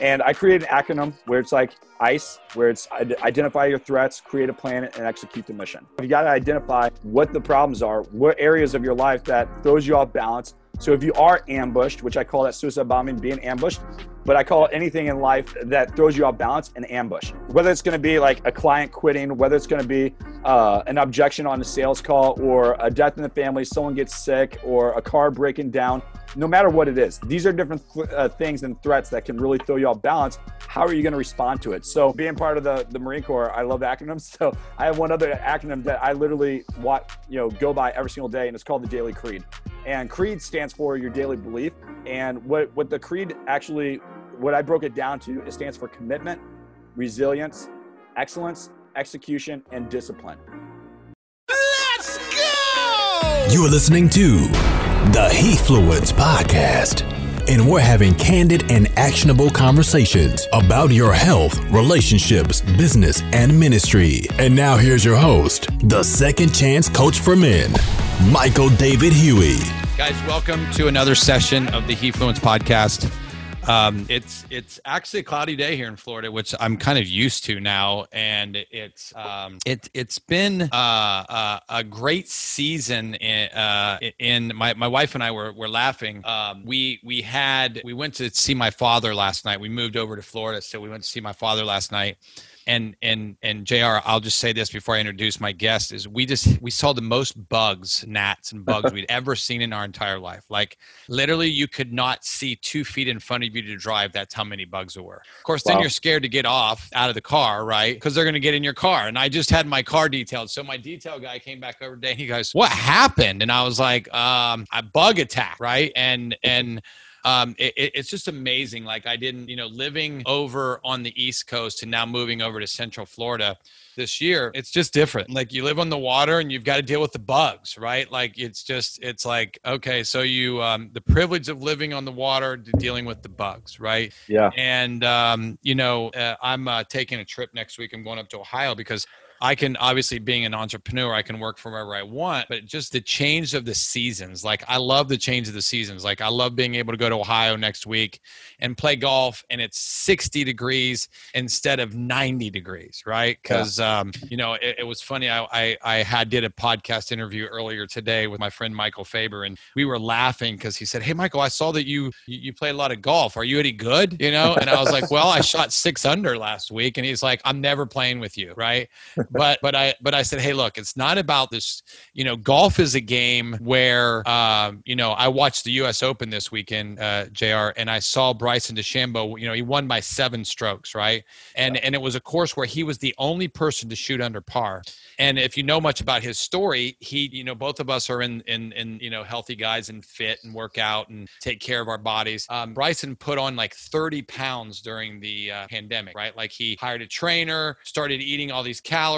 And I created an acronym where it's like ICE, where it's identify your threats, create a plan, and execute the mission. You got to identify what the problems are, what areas of your life that throws you off balance. So if you are ambushed, which I call that suicide bombing, being ambushed, but I call anything in life that throws you off balance an ambush. Whether it's going to be like a client quitting, whether it's going to be uh, an objection on a sales call, or a death in the family, someone gets sick, or a car breaking down. No matter what it is, these are different th- uh, things and threats that can really throw you off balance. How are you going to respond to it? So, being part of the, the Marine Corps, I love acronyms. So, I have one other acronym that I literally want, you know, go by every single day, and it's called the Daily Creed. And Creed stands for your daily belief. And what, what the Creed actually what I broke it down to, it stands for commitment, resilience, excellence, execution, and discipline. Let's go! You are listening to the Hefluence Podcast. And we're having candid and actionable conversations about your health, relationships, business, and ministry. And now here's your host, the second chance coach for men, Michael David Huey. Guys, welcome to another session of the Hefluence Podcast. Um, it's it's actually a cloudy day here in Florida, which I'm kind of used to now, and it's um, it it's been uh, uh, a great season. In, uh, in my my wife and I were were laughing. Um, we we had we went to see my father last night. We moved over to Florida, so we went to see my father last night and and and Jr. I'll just say this before I introduce my guest: is we just we saw the most bugs, gnats, and bugs we'd ever seen in our entire life. Like literally, you could not see two feet in front of you to drive. That's how many bugs there were. Of course, wow. then you're scared to get off out of the car, right? Because they're going to get in your car. And I just had my car detailed, so my detail guy came back over today. And he goes, "What happened?" And I was like, um, "A bug attack, right?" And and um, it, it's just amazing. Like I didn't, you know, living over on the East Coast and now moving over to Central Florida this year, it's just different. Like you live on the water and you've got to deal with the bugs, right? Like it's just, it's like, okay, so you, um, the privilege of living on the water, dealing with the bugs, right? Yeah. And, um, you know, uh, I'm uh, taking a trip next week. I'm going up to Ohio because I can obviously being an entrepreneur, I can work from wherever I want, but just the change of the seasons. Like I love the change of the seasons. Like I love being able to go to Ohio next week and play golf and it's 60 degrees instead of 90 degrees, right? Because yeah. um, you know, it, it was funny. I, I, I had did a podcast interview earlier today with my friend Michael Faber, and we were laughing because he said, Hey Michael, I saw that you you play a lot of golf. Are you any good? You know? And I was like, Well, I shot six under last week. And he's like, I'm never playing with you, right? But but I but I said, hey, look, it's not about this. You know, golf is a game where um, you know I watched the U.S. Open this weekend, uh, Jr. And I saw Bryson DeChambeau. You know, he won by seven strokes, right? And and it was a course where he was the only person to shoot under par. And if you know much about his story, he, you know, both of us are in in in you know healthy guys and fit and work out and take care of our bodies. Um, Bryson put on like 30 pounds during the uh, pandemic, right? Like he hired a trainer, started eating all these calories,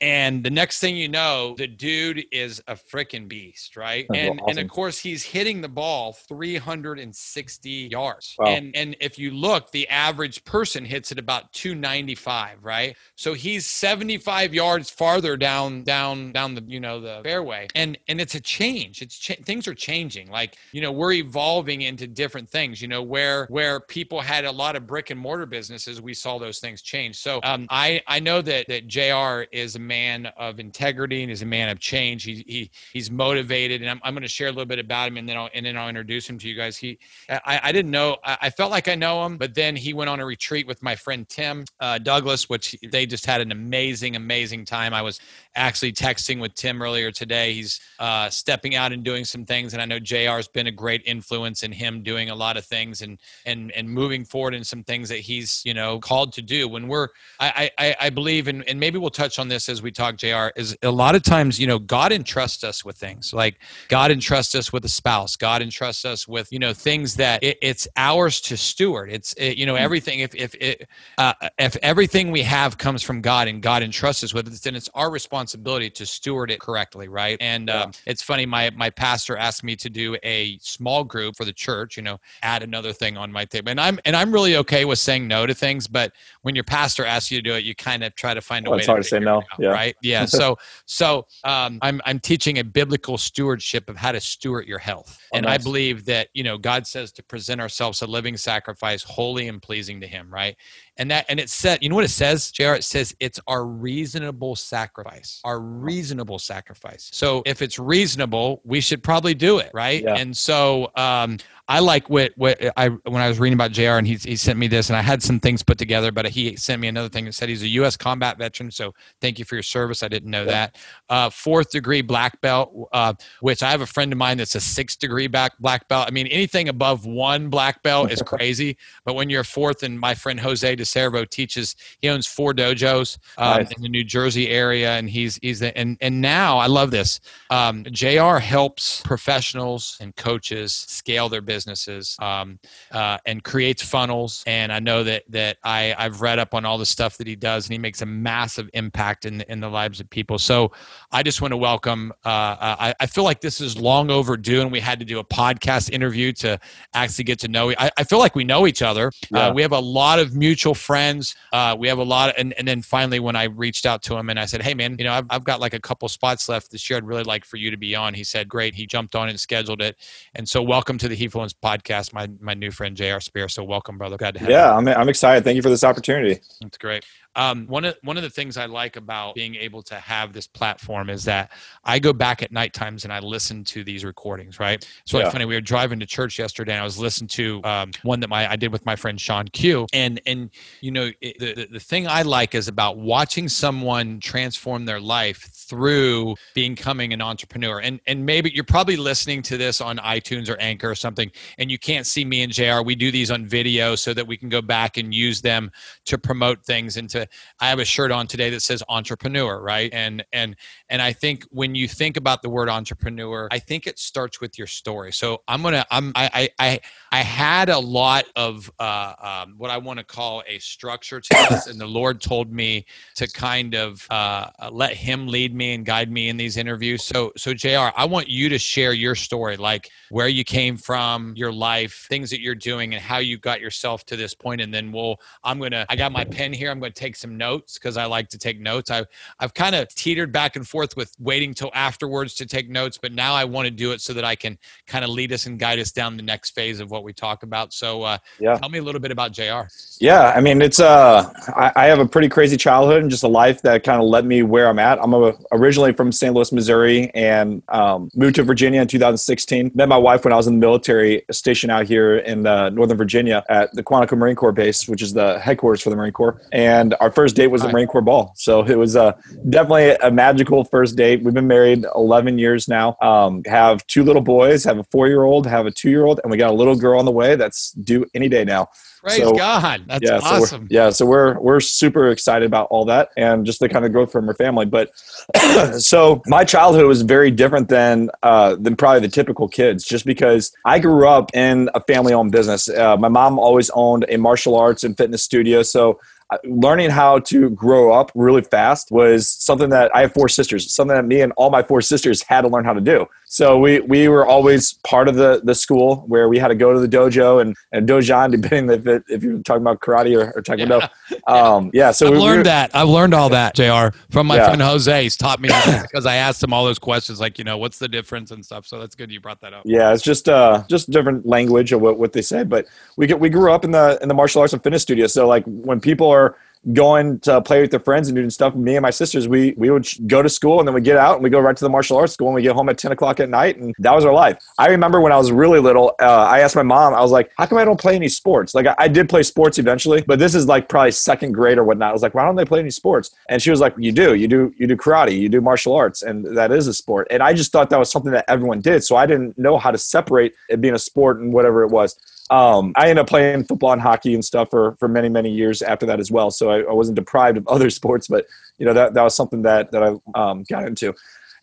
and the next thing you know, the dude is a freaking beast, right? That's and awesome. and of course he's hitting the ball 360 yards. Wow. And and if you look, the average person hits it about 295, right? So he's 75 yards farther down down down the you know the fairway and and it's a change it's cha- things are changing like you know we're evolving into different things you know where where people had a lot of brick and mortar businesses we saw those things change so um, i i know that that jr is a man of integrity and is a man of change he, he he's motivated and i'm, I'm going to share a little bit about him and then i'll and then i'll introduce him to you guys he i, I didn't know I, I felt like i know him but then he went on a retreat with my friend tim uh, douglas which they just had an amazing amazing time i was actually texting with Tim earlier today. He's uh, stepping out and doing some things, and I know Jr. has been a great influence in him doing a lot of things and and and moving forward in some things that he's you know called to do. When we're, I I, I believe, and and maybe we'll touch on this as we talk. Jr. is a lot of times you know God entrusts us with things like God entrusts us with a spouse. God entrusts us with you know things that it, it's ours to steward. It's it, you know hmm. everything. If if it, uh, if everything we have comes from God and God entrusts us with it, then it's our responsibility to steward it correctly, right? And yeah. um, it's funny, my my pastor asked me to do a small group for the church, you know, add another thing on my table, and I'm and I'm really okay with saying no to things, but when your pastor asks you to do it, you kind of try to find a oh, way to hard to say no. out, Yeah. Right. Yeah. So so um, I'm I'm teaching a biblical stewardship of how to steward your health, Oh, and I believe that you know God says to present ourselves a living sacrifice, holy and pleasing to Him. Right. And that and it said, you know what it says, Jr. It says it's our reasonable sacrifice, our reasonable sacrifice. So if it's reasonable, we should probably do it, right? Yeah. And so um, I like what what I when I was reading about Jr. and he he sent me this, and I had some things put together, but he sent me another thing that said he's a U.S. combat veteran. So thank you for your service. I didn't know that. Uh, fourth degree black belt, uh, which I have a friend of mine that's a sixth degree back black belt. I mean, anything above one black belt is crazy, but when you're fourth, and my friend Jose DeCervo teaches, he owns four dojos um, Nice. in the New Jersey area, and he's he's the, and and now I love this. Um, Jr. helps professionals and coaches scale their businesses um, uh, and creates funnels. And I know that that I I've read up on all the stuff that he does, and he makes a massive impact in in the lives of people. So I just want to welcome. Uh, uh, I, I feel like this is long overdue, and we had to do a podcast interview to actually get to know. I, I feel like we know each other. Yeah. Uh, we have a lot of mutual friends. Uh, we have a lot, of, and and then finally, when I reached out to him and I said, "Hey, man, you know, I've, I've got like a couple spots left this year. I'd really like for you to be on." He said, "Great." He jumped on and scheduled it. And so, welcome to the Hefluence podcast, my my new friend Jr. Spear. So, welcome, brother. Glad to have you. Yeah, I'm, I'm excited. Thank you for this opportunity. That's great. Um, one of one of the things I like about being able to have this platform is that I go back at night times and I listen to these recordings. Right? It's really Yeah. funny. We were driving to church yesterday, and I was listening to um, one that my I did with my friend Sean Q. And and you know it, the the- the thing I like is about watching someone transform their life through becoming an entrepreneur. And and maybe you're probably listening to this on iTunes or Anchor or something, and you can't see me and Jr. We do these on video so that we can go back and use them to promote things and to I have a shirt on today that says entrepreneur, right? And and and I think when you think about the word entrepreneur, I think it starts with your story. So I'm gonna I'm I I I, had a lot of uh, um, what I want to call a structure to this, and the Lord told me to kind of uh, let Him lead me and guide me in these interviews. So so Jr. I want you to share your story, like where you came from, your life, things that you're doing, and how you got yourself to this point, and then we'll I'm gonna I got my pen here. I'm gonna take some notes because I like to take notes. I I've kind of teetered back and forth with waiting till afterwards to take notes, but now I want to do it so that I can kind of lead us and guide us down the next phase of what we talk about. So uh, Yeah. tell me a little bit about Jr. Yeah, I mean, it's uh, I, I have a pretty crazy childhood and just a life that kind of led me where I'm at. I'm a, originally from St. Louis, Missouri, and um, moved to Virginia in 2016. Met my wife when I was in the military, stationed out here in uh, Northern Virginia at the Quantico Marine Corps base, which is the headquarters for the Marine Corps. And our first date was the Right. Marine Corps ball, so it was uh, definitely a magical first date. We've been married 11 years now. Um, have two little boys, have a four-year-old, have a two-year-old, and we got a little girl on the way that's due any day now. Praise So- God, that's yeah, so awesome. yeah, so we're we're super excited about all that and just the kind of growth from her family. But so my childhood was very different than uh, than probably the typical kids, just because I grew up in a family-owned business. Uh, my mom always owned a martial arts and fitness studio, so. Learning how to grow up really fast was something that I have four sisters, something that me and all my four sisters had to learn how to do. So we, we were always part of the, the school where we had to go to the dojo and, and dojan, depending if, it, if you're talking about karate or, or taekwondo. Um, yeah, so I've we, we learned were- that. I've learned all that, Jr. From my Yeah. friend Jose. He's taught me that because I asked him all those questions, like you know, what's the difference and stuff. So that's good you brought that up. Yeah, it's just uh just different language of what, what they say. But we get we grew up in the in the martial arts and fitness studio. So like when people are going to play with their friends and doing stuff, me and my sisters, we we would go to school and then we get out and we go right to the martial arts school and we get home at ten o'clock at night and that was our life. I remember when I was really little, uh, I asked my mom, I was like, how come I don't play any sports? Like I, I did play sports eventually, but this is like probably second grade or whatnot. I was like, why don't they play any sports? And she was like, you do, you do, you do karate, you do martial arts, and that is a sport. And I just thought that was something that everyone did. So I didn't know how to separate it being a sport and whatever it was. Um, I ended up playing football and hockey and stuff for, for many, many years after that as well. So I, I wasn't deprived of other sports, but you know, that, that was something that, that I um, got into.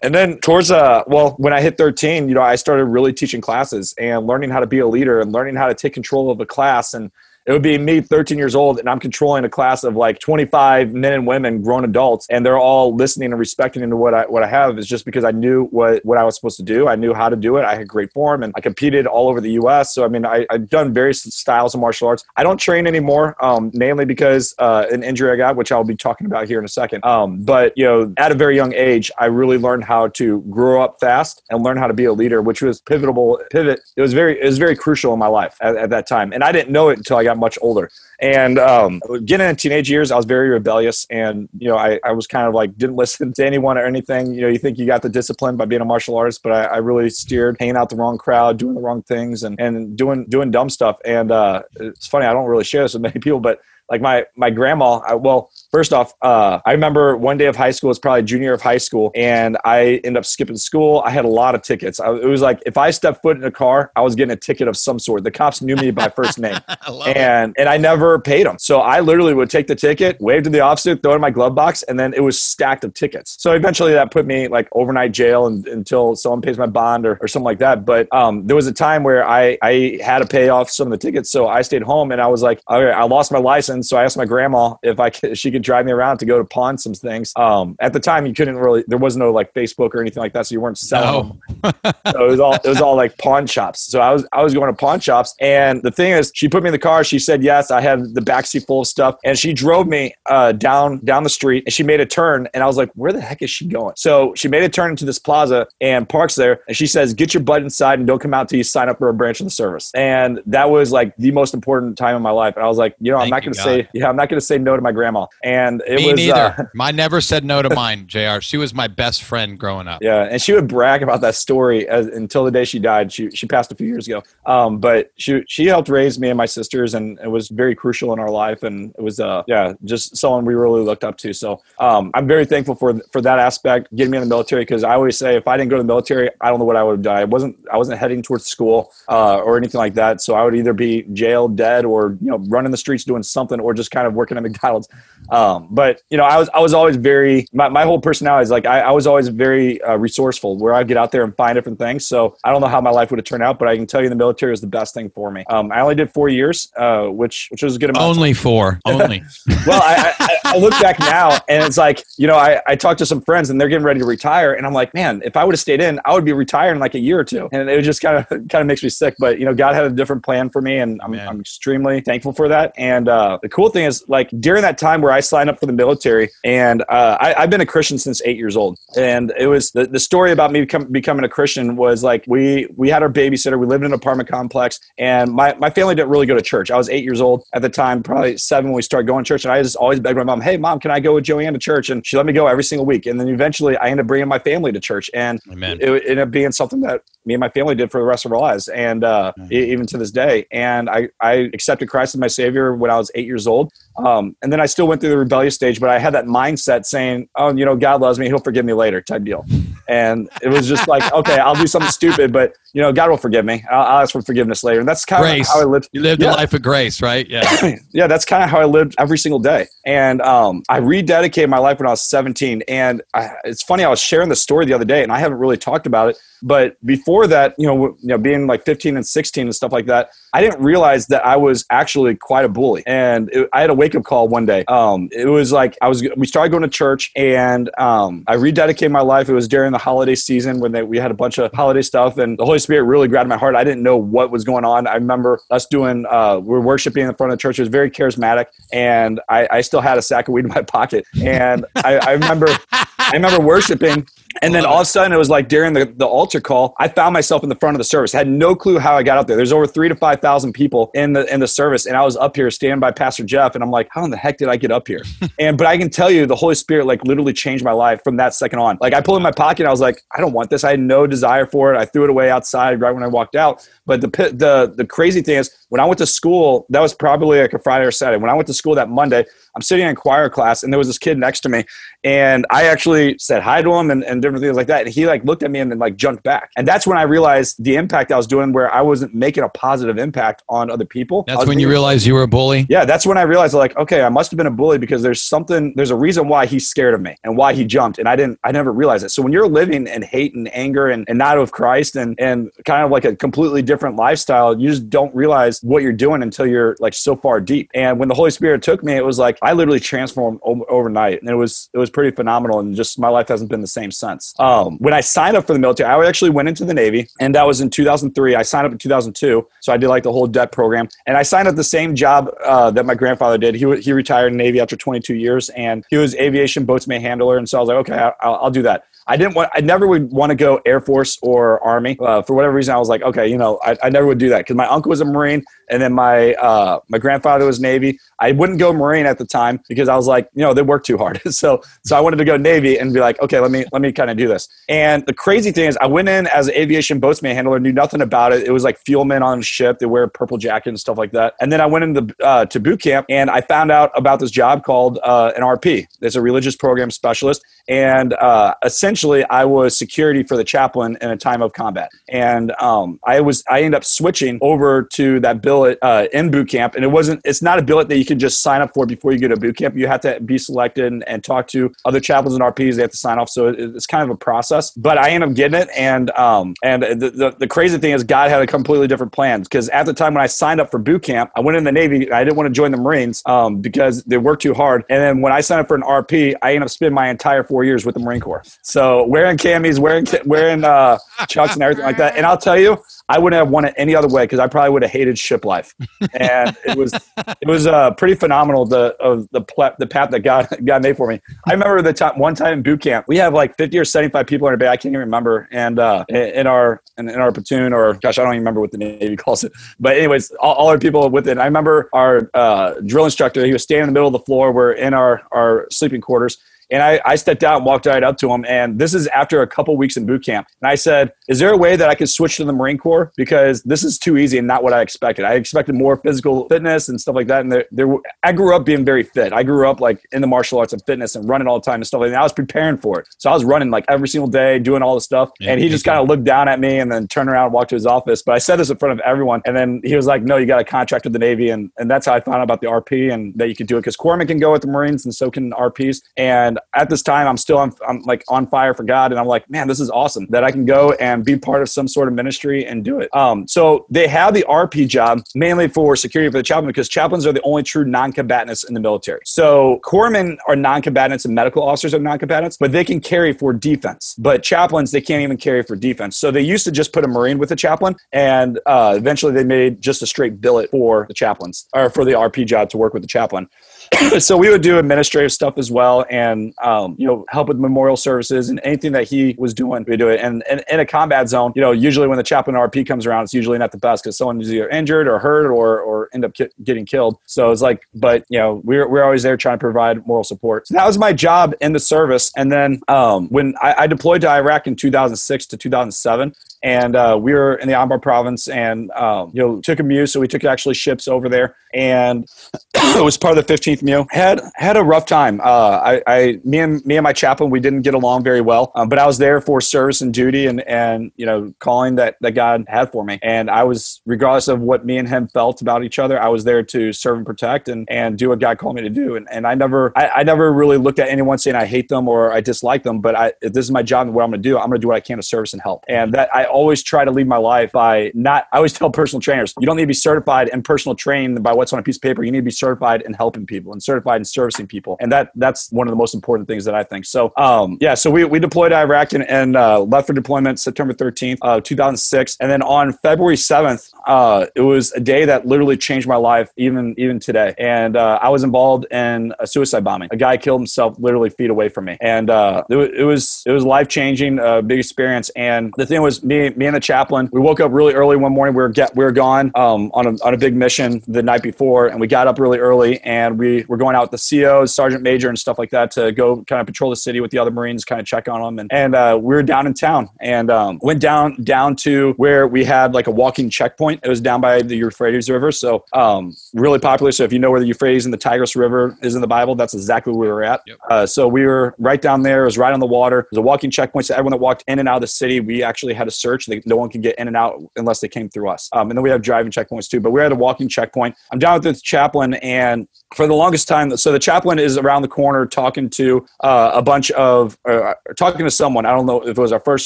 And then towards uh well, when I hit 13, you know, I started really teaching classes and learning how to be a leader and learning how to take control of a class and it would be me 13 years old and i'm controlling a class of like 25 men and women grown adults and they're all listening and respecting into what i what i have. Is just because i knew what what i was supposed to do. I knew how to do it. I had great form and i competed all over the us so i mean I, have done various styles of martial arts. I don't train anymore um, mainly because uh, an injury i got which i'll be talking about here in a second. Um, but you know at a very young age i really learned how to grow up fast and learn how to be a leader which was pivotal pivot. It was very it was very crucial in my life at, at that time. And i didn't know it until i got much older and um, getting in teenage years, I was very rebellious, and you know, I, I was kind of like didn't listen to anyone or anything. You know, you think you got the discipline by being a martial artist, but I, I really steered hanging out the wrong crowd, doing the wrong things, and and doing doing dumb stuff. And uh, it's funny, I don't really share this with many people, but like my my grandma I, well first off uh, i remember one day of high school it's probably junior of high school and i ended up skipping school. I had a lot of tickets. I, it was like if i stepped foot in a car i was getting a ticket of some sort. The cops knew me by first name. And it. and i never paid them so i literally would take the ticket wave to the officer throw it in my glove box and then it was stacked of tickets. So eventually that put me like overnight jail and, until someone pays my bond or, or something like that. But um, there was a time where i i had to pay off some of the tickets. So i stayed home and i was like okay i lost my license so I asked my grandma if I could, she could drive me around to go to pawn some things. Um, at the time, you couldn't really, there was no like Facebook or anything like that, so you weren't selling no. so it was all, it was all like pawn shops. So I was, I was going to pawn shops, and the thing is, she put me in the car. She said yes. I had the backseat full of stuff, and she drove me uh, down down the street, and she made a turn, and I was like, where the heck is she going? So she made a turn into this plaza and parks there, and she says, get your butt inside and don't come out till you sign up for a branch of the service. And that was like the most important time in my life. And I was like, you know, Thank I'm not going to say yeah, I'm not going to say no to my grandma. And it Me was neither. Uh, I never said no to mine, Jr. She was my best friend growing up. Yeah, and she would brag about that story as, until the day she died. She she passed a few years ago. Um, but she she helped raise me and my sisters, and it was very crucial in our life. And it was uh yeah, just someone we really looked up to. So um, I'm very thankful for for that aspect, getting me in the military. Because I always say, if I didn't go to the military, I don't know what I would have done. I wasn't I wasn't heading towards school uh, or anything like that. So I would either be jailed, dead, or you know, running the streets doing something, or just kind of working at McDonald's. Um, but you know, I was I was always very my, my whole personality is like I, I was always very uh, resourceful, where I'd get out there and find different things. So I don't know how my life would have turned out, but I can tell you the military was the best thing for me. Um, I only did four years, uh, which which was a good amount. Only four, only. well, I, I, I, look back now, and it's like you know, I I talked to some friends, and they're getting ready to retire, and I'm like, man, if I would have stayed in, I would be retired in like a year or two, and it just kind of kind of makes me sick. But you know, God had a different plan for me, and I'm, I'm extremely thankful for that. And uh, the cool thing is, like during that time where I signed up for the military, and uh, I, have been a Christian since eight years old. And it was the, the story about me become, becoming a Christian was like we we had our babysitter. We lived in an apartment complex, and my, my family didn't really go to church. I was eight years old at the time, probably seven when we started going to church. And I just always begged my mom, "Hey, mom, can I go with Joanne to church?" And she let me go every single week. And then eventually, I ended up bringing my family to church, and Amen. it, it ended up being something that me and my family did for the rest of our lives, and uh, mm-hmm. even to this day. And I I accepted Christ as my Savior when I was eight years old. Um, and then I still went through the rebellious stage, but I had that mindset saying, "Oh, you know, God loves me; He'll forgive me later," type deal. And it was just like, okay, I'll do something stupid, but you know, God will forgive me. I'll, I'll ask for forgiveness later. And that's kind grace. of how I lived. You lived yeah. a life of grace, right? Yeah, yeah. That's kind of how I lived every single day. And um, I rededicated my life when I was 17. And I, it's funny, I was sharing the story the other day, and I haven't really talked about it but before that, you know, you know, being like 15 and 16 and stuff like that, I didn't realize that I was actually quite a bully. And it, I had a wake up call one day. Um, it was like I was. We started going to church, and um, I rededicated my life. It was during the holiday season when they, we had a bunch of holiday stuff, and the Holy Spirit really grabbed my heart. I didn't know what was going on. I remember us doing. Uh, we are worshiping in front of the church. It was very charismatic, and I, I still had a sack of weed in my pocket. And I, I remember, I remember worshiping and then all of a sudden, it was like during the, the altar call, I found myself in the front of the service. Had no clue how I got up there. There's over three to five thousand people in the in the service, and I was up here standing by Pastor Jeff, and I'm like, how in the heck did I get up here? and but I can tell you, the Holy Spirit like literally changed my life from that second on. Like I pulled in my pocket, I was like, I don't want this. I had no desire for it. I threw it away outside right when I walked out. But the the the crazy thing is, when I went to school, that was probably like a Friday or Saturday. When I went to school that Monday, I'm sitting in choir class, and there was this kid next to me, and I actually said hi to him and, and different things like that. And he like looked at me and then like jumped back. And that's when I realized the impact I was doing where I wasn't making a positive impact on other people. That's when you realized you were a bully. yeah, that's when I realized like, okay, I must have been a bully because there's something, there's a reason why he's scared of me and why he jumped. And I didn't, I never realized it. So when you're living in hate and anger and, and not of Christ and, and kind of like a completely different lifestyle, you just don't realize what you're doing until you're like so far deep. And when the Holy Spirit took me, it was like, I literally transformed overnight and it was, it was pretty phenomenal. And just my life hasn't been the same since. Um, when I signed up for the military, I actually went into the Navy and that was in 2003. I signed up in 2002. So I did like the whole DEP program and I signed up the same job uh, that my grandfather did. He, he retired in Navy after 22 years and he was aviation boatsman handler. And so I was like, okay, I'll, I'll do that. I didn't want, I never would want to go Air Force or Army. Uh, for whatever reason, I was like, okay, you know, I, I never would do that because my uncle was a Marine and then my, uh, my grandfather was Navy. I wouldn't go Marine at the time because I was like, you know, they work too hard. so, so I wanted to go Navy and be like, okay, let me, let me kind of do this. And the crazy thing is I went in as an aviation boatsman handler, knew nothing about it. It was like fuelmen on ship. They wear purple jacket and stuff like that. And then I went into, uh, to boot camp and I found out about this job called, uh, an RP. It's a religious program specialist. And, uh, essentially I was security for the chaplain in a time of combat. And, um, I was, I ended up switching over to that billet, uh, in boot camp. And it wasn't, it's not a billet that you can just sign up for before you get to boot camp. You have to be selected and, and talk to other chaplains and RPs. They have to sign off. So it, it's kind of a process, but I end up getting it. And, um, and the, the, the crazy thing is God had a completely different plan because at the time when I signed up for boot camp, I went in the Navy. I didn't want to join the Marines, um, because they work too hard. And then when I signed up for an RP, I ended up spending my entire four years with the Marine Corps. So wearing camis, wearing, wearing, uh, chucks and everything like that. And I'll tell you, I wouldn't have won it any other way because I probably would have hated ship life. And it was it was uh, pretty phenomenal the of the pla- the path that God God made for me. I remember the time one time in boot camp we have like fifty or seventy five people in our bay. I can't even remember. And uh, in in our in, in our platoon or gosh I don't even remember what the Navy calls it. But anyways, all, all our people with it. I remember our uh, drill instructor. He was standing in the middle of the floor. We're in our our sleeping quarters. And I, I stepped out and walked right up to him. And this is after a couple weeks in boot camp. And I said, Is there a way that I could switch to the Marine Corps? Because this is too easy and not what I expected. I expected more physical fitness and stuff like that. And there, there, were- I grew up being very fit. I grew up like in the martial arts and fitness and running all the time and stuff like that. I was preparing for it. So I was running like every single day, doing all the stuff. Yeah, and he just kind of looked down at me and then turned around and walked to his office. But I said this in front of everyone. And then he was like, No, you got a contract with the Navy. And, and that's how I found out about the RP and that you could do it because corpsmen can go with the Marines and so can RPs. And at this time, I'm still on, I'm like on fire for God. And I'm like, man, this is awesome that I can go and be part of some sort of ministry and do it. Um, so they have the RP job mainly for security for the chaplain because chaplains are the only true non-combatants in the military. So corpsmen are non-combatants and medical officers are non-combatants, but they can carry for defense. But chaplains, they can't even carry for defense. So they used to just put a Marine with a chaplain, and uh, eventually they made just a straight billet for the chaplains or for the RP job to work with the chaplain. so we would do administrative stuff as well and um, you know help with memorial services and anything that he was doing we do it. And, in a combat zone you know usually when the chaplain rp comes around it's usually not the best because someone is either injured or hurt or or end up ki- getting killed. So it's like but you know we're, we're always there trying to provide moral support. So that was my job in the service. And then um, when I, I deployed to iraq in 2006 to 2007 and uh, we were in the Anbar province and um, you know took a MEU, so we took actually ships over there. And it was part of the 15th MEU. Had had a rough time. Uh, I, I me and me and my chaplain we didn't get along very well, um, but I was there for service and duty and and you know calling that that God had for me, and I was regardless of what me and him felt about each other, I was there to serve and protect and and do what God called me to do, and and I never I, I never really looked at anyone saying I hate them or I dislike them, but I if this is my job and what I'm going to do, I'm going to do what I can to service and help, and that I always try to lead my life by not. I always tell personal trainers, you don't need to be certified in personal training by what's on a piece of paper. You need to be certified in helping people and certified in servicing people, and that that's one of the most important things that I think. So, um, yeah, so we, we deployed to Iraq and, and uh, left for deployment September 13th, uh, 2006, and then on February 7th, uh, it was a day that literally changed my life, even even today. And uh, I was involved in a suicide bombing. A guy killed himself literally feet away from me, and uh, it, it was it was life changing, uh, big experience. And the thing was, me me, me and the chaplain. We woke up really early one morning. We were get, we were gone um, on a on a big mission the night before, and we got up really early, and we were going out with the COs, sergeant major, and stuff like that to go kind of patrol the city with the other Marines, kind of check on them, and and uh, we were down in town, and um, went down down to where we had like a walking checkpoint. It was down by the Euphrates River, so um, really popular. So if you know where the Euphrates and the Tigris River is in the Bible, that's exactly where we were at. Yep. Uh, so we were right down there. It was right on the water. It was a walking checkpoint. So everyone that walked in and out of the city, we actually had a search. They, no one can get in and out unless they came through us. Um, and then we have driving checkpoints too. But we had a walking checkpoint. I'm down with the chaplain, and for the longest time, so the chaplain is around the corner talking to uh, a bunch of, uh, talking to someone. I don't know if it was our first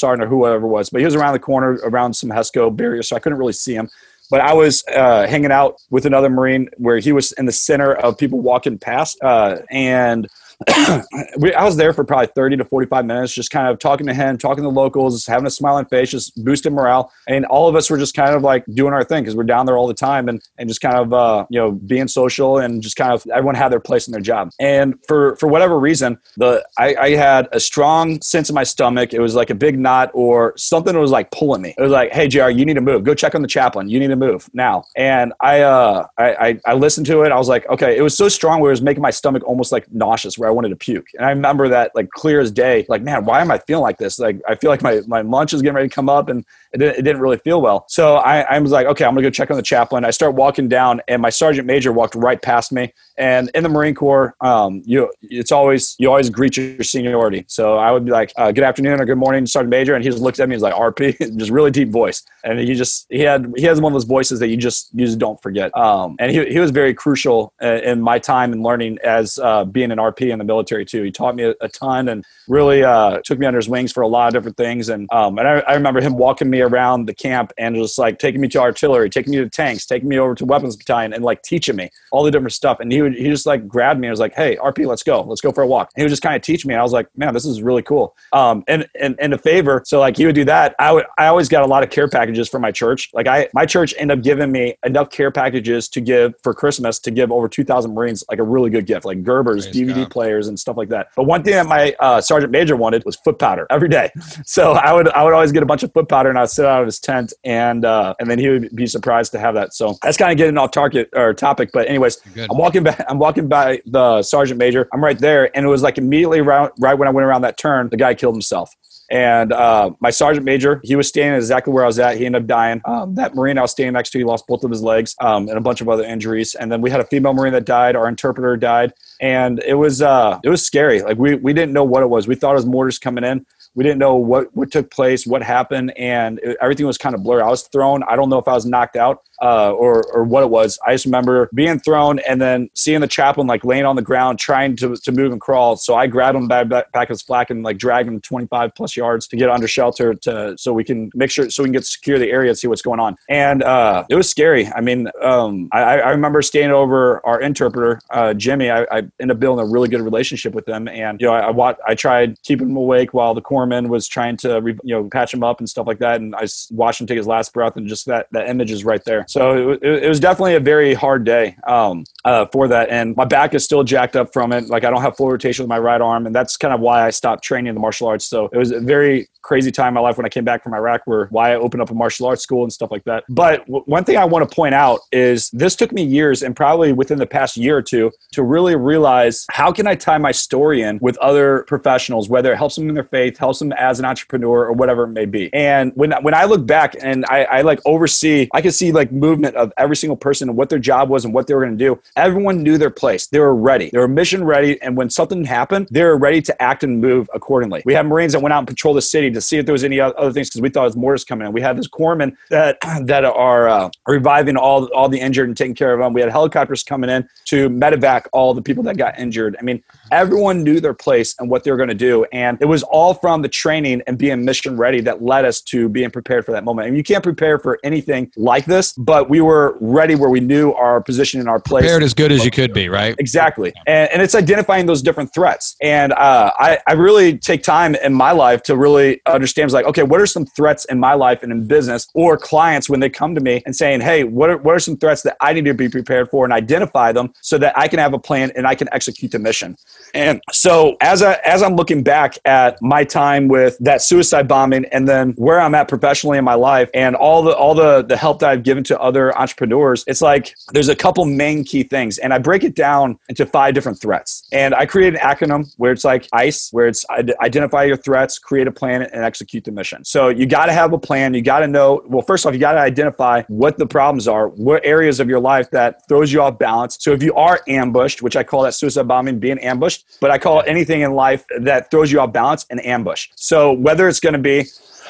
sergeant or whoever was, but he was around the corner around some HESCO barriers, so I couldn't really see him. But I was uh, hanging out with another Marine where he was in the center of people walking past, uh, and we, I was there for probably 30 to 45 minutes, just kind of talking to him, talking to locals, having a smiling face, just boosting morale. And all of us were just kind of like doing our thing because we're down there all the time and, and just kind of, uh, you know, being social and just kind of everyone had their place in their job. And for, for whatever reason, the, I, I had a strong sense in my stomach. It was like a big knot or something was like pulling me. It was like, Hey, JR, you need to move. Go check on the chaplain. You need to move now. And I, uh, I, I, I listened to it. I was like, okay, it was so strong where it was making my stomach almost like nauseous where I wanted to puke. And I remember that like clear as day, like, man, why am I feeling like this? Like, I feel like my, my lunch is getting ready to come up and it didn't, it didn't really feel well. So I, I was like, okay, I'm gonna go check on the chaplain. I start walking down and my sergeant major walked right past me. And in the Marine Corps, um, you, it's always, you always greet your seniority. So I would be like, uh, good afternoon or good morning, sergeant major. And he just looks at me he's like, RP, just really deep voice. And he just, he had, he has one of those voices that you just, you just don't forget. Um, and he, he was very crucial uh, in my time and learning as uh, being an RP in the military too. He taught me a, a ton and really uh, took me under his wings for a lot of different things. And um, and I, I remember him walking me around the camp and just like taking me to artillery, taking me to tanks, taking me over to weapons battalion, and like teaching me all the different stuff. And he would he just like grabbed me and was like, "Hey, RP, let's go, let's go for a walk." And he would just kind of teach me. And I was like, "Man, this is really cool." Um, and and and a favor, so like he would do that. I would I always got a lot of care packages for my church. Like I my church ended up giving me enough care packages to give for Christmas to give over two thousand Marines like a really good gift, like Gerbers, Praise DVD God. Players, and stuff like that. But one thing that my uh, sergeant major wanted was foot powder every day. So I would I would always get a bunch of foot powder and I'd sit out of his tent and uh, and then he would be surprised to have that. So that's kind of getting off target or topic. But anyways, Good. I'm walking back. I'm walking by the sergeant major. I'm right there, and it was like immediately around right when I went around that turn, the guy killed himself. And uh, my sergeant major, he was standing exactly where I was at. He ended up dying. Um, that Marine I was standing next to, he lost both of his legs um, and a bunch of other injuries. And then we had a female Marine that died. Our interpreter died, and it was uh, it was scary. Like we we didn't know what it was. We thought it was mortars coming in. We didn't know what what took place, what happened, and it, everything was kind of blurry. I was thrown. I don't know if I was knocked out uh, or or what it was. I just remember being thrown and then seeing the chaplain like laying on the ground trying to, to move and crawl. So I grabbed him back, back, back of his flak and like dragged him 25 plus yards to get under shelter to so we can make sure so we can get secure the area and see what's going on. And uh, it was scary. I mean, um, I, I remember standing over our interpreter uh, Jimmy. I, I ended up building a really good relationship with him, and you know I I, wa- I tried keeping him awake while the corpsman was trying to you know patch him up and stuff like that. And I watched him take his last breath, and just that that image is right there. So it, it, it was definitely a very hard day um, uh, for that, and my back is still jacked up from it. Like I don't have full rotation with my right arm, and that's kind of why I stopped training the martial arts. So it was a very crazy time in my life when I came back from Iraq, where why I opened up a martial arts school and stuff like that. But w- one thing I want to point out is this took me years, and probably within the past year or two, to really realize how can I tie my story in with other professionals, whether it helps them in their faith, helps as an entrepreneur, or whatever it may be. And when when I look back and I, I like oversee, I can see like movement of every single person and what their job was and what they were going to do. Everyone knew their place. They were ready. They were mission ready, and when something happened, they were ready to act and move accordingly. We had Marines that went out and patrolled the city to see if there was any other things because we thought it was mortars coming in. We had this corpsmen that that are uh, reviving all all the injured and taking care of them. We had helicopters coming in to medevac all the people that got injured. I mean, everyone knew their place and what they were going to do, and it was all from the training and being mission ready that led us to being prepared for that moment. And you can't prepare for anything like this, but we were ready where we knew our position and our place. Prepared as good as you could be, right? Exactly. And, and it's identifying those different threats. And uh, I, I really take time in my life to really understand, like, okay, what are some threats in my life and in business or clients when they come to me and saying, hey, what are, what are some threats that I need to be prepared for and identify them so that I can have a plan and I can execute the mission. And so as, I, as I'm looking back at my time time with that suicide bombing and then where I'm at professionally in my life and all the all the the help that I've given to other entrepreneurs, it's like there's a couple main key things. And I break it down into five different threats. And I create an acronym where it's like ICE, where it's identify your threats, create a plan, and execute the mission. So you got to have a plan. You got to know, well, first off, you got to identify what the problems are, what areas of your life that throws you off balance. So if you are ambushed, which I call that suicide bombing, being ambushed, but I call anything in life that throws you off balance an ambush. So whether it's going to be